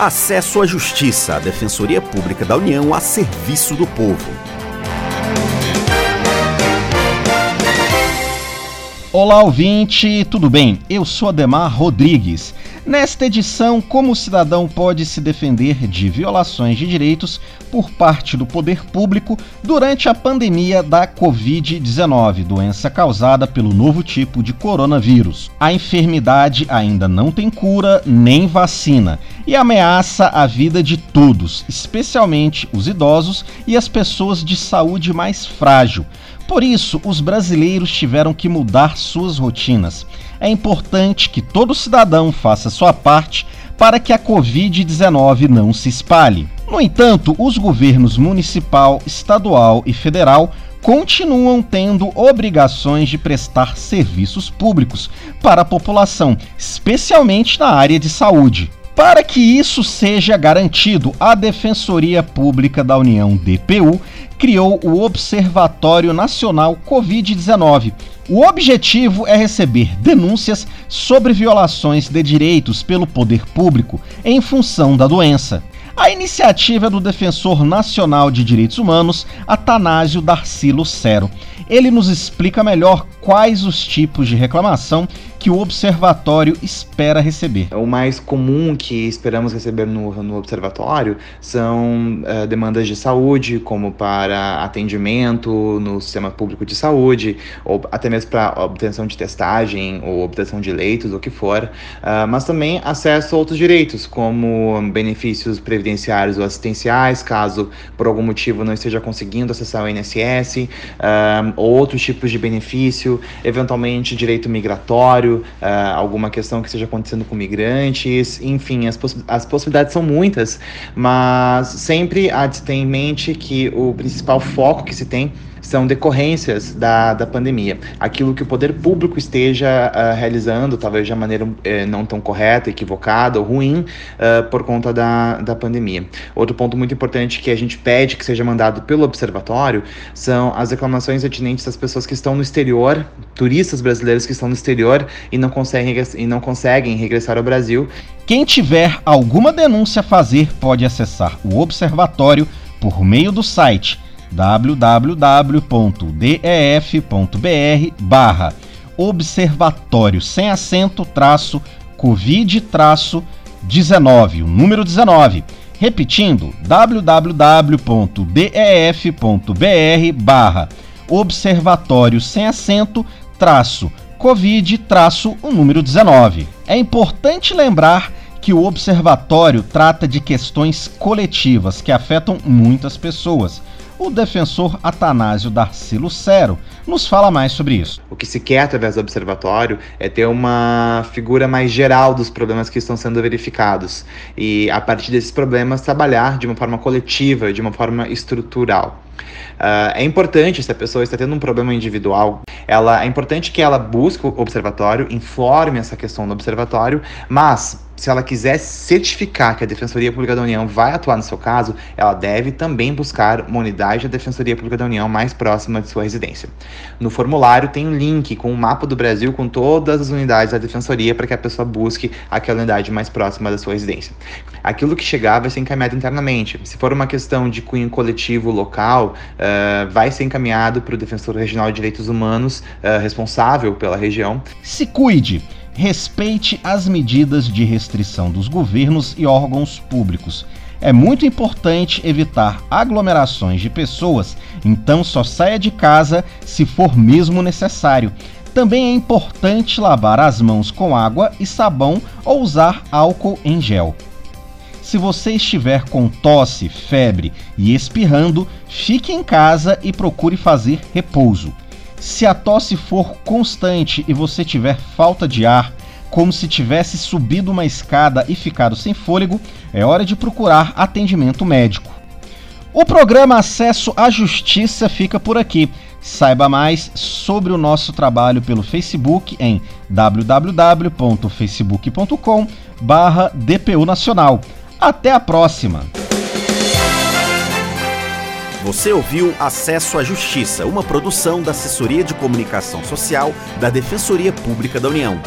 Acesso à Justiça, a Defensoria Pública da União a serviço do povo. Olá, ouvinte, tudo bem? Eu sou Ademar Rodrigues. Nesta edição, como o cidadão pode se defender de violações de direitos por parte do poder público durante a pandemia da Covid-19, doença causada pelo novo tipo de coronavírus. A enfermidade ainda não tem cura nem vacina e ameaça a vida de todos, especialmente os idosos e as pessoas de saúde mais frágil. Por isso, os brasileiros tiveram que mudar suas rotinas. É importante que todo cidadão faça sua parte para que a Covid-19 não se espalhe. No entanto, os governos municipal, estadual e federal continuam tendo obrigações de prestar serviços públicos para a população, especialmente na área de saúde. Para que isso seja garantido, a Defensoria Pública da União, DPU, criou o Observatório Nacional Covid-19. O objetivo é receber denúncias sobre violações de direitos pelo poder público em função da doença. A iniciativa é do Defensor Nacional de Direitos Humanos, Atanásio Darcy Lucero. Ele nos explica melhor quais os tipos de reclamação que o observatório espera receber. O mais comum que esperamos receber no, no observatório são uh, demandas de saúde, como para atendimento no sistema público de saúde, ou até mesmo para obtenção de testagem ou obtenção de leitos, o que for, uh, mas também acesso a outros direitos, como benefícios previdenciários ou assistenciais, caso por algum motivo não esteja conseguindo acessar o INSS, uh, ah, ou outros tipos de benefício, eventualmente direito migratório uh, alguma questão que esteja acontecendo com migrantes, enfim, as, poss as possibilidades são muitas, mas sempre há de ter em mente que o principal foco que se tem são decorrências da, da pandemia. Aquilo que o poder público esteja uh, realizando, talvez de maneira uh, não tão correta, equivocada ou ruim, uh, por conta da, da pandemia. Outro ponto muito importante que a gente pede que seja mandado pelo observatório são as reclamações atinentes das pessoas que estão no exterior, turistas brasileiros que estão no exterior e não conseguem, e não conseguem regressar ao Brasil. Quem tiver alguma denúncia a fazer pode acessar o observatório por meio do site www.def.br barra observatório sem acento traço covid traço 19, o número 19. Repetindo, www.def.br barra observatório sem acento traço covid traço o número 19. É importante lembrar que o observatório trata de questões coletivas que afetam muitas pessoas o defensor Atanásio Darcy Lucero nos fala mais sobre isso. O que se quer através do observatório é ter uma figura mais geral dos problemas que estão sendo verificados e, a partir desses problemas, trabalhar de uma forma coletiva, de uma forma estrutural. Uh, é importante, se a pessoa está tendo um problema individual, ela, é importante que ela busque o observatório, informe essa questão no observatório, mas se ela quiser certificar que a Defensoria Pública da União vai atuar no seu caso, ela deve também buscar uma unidade da Defensoria Pública da União mais próxima de sua residência. No formulário tem um link com o um mapa do Brasil com todas as unidades da Defensoria para que a pessoa busque aquela unidade mais próxima da sua residência. Aquilo que chegar vai ser encaminhado internamente. Se for uma questão de cunho coletivo local, uh, vai ser encaminhado para o Defensor Regional de Direitos Humanos uh, responsável pela região. Se cuide! Respeite as medidas de restrição dos governos e órgãos públicos. É muito importante evitar aglomerações de pessoas, então só saia de casa se for mesmo necessário. Também é importante lavar as mãos com água e sabão ou usar álcool em gel. Se você estiver com tosse, febre e espirrando, fique em casa e procure fazer repouso. Se a tosse for constante e você tiver falta de ar, como se tivesse subido uma escada e ficado sem fôlego, é hora de procurar atendimento médico. O programa Acesso à Justiça fica por aqui. Saiba mais sobre o nosso trabalho pelo Facebook em www.facebook.com/dpu Nacional. Até a próxima. Você ouviu Acesso à Justiça, uma produção da Assessoria de Comunicação Social da Defensoria Pública da União.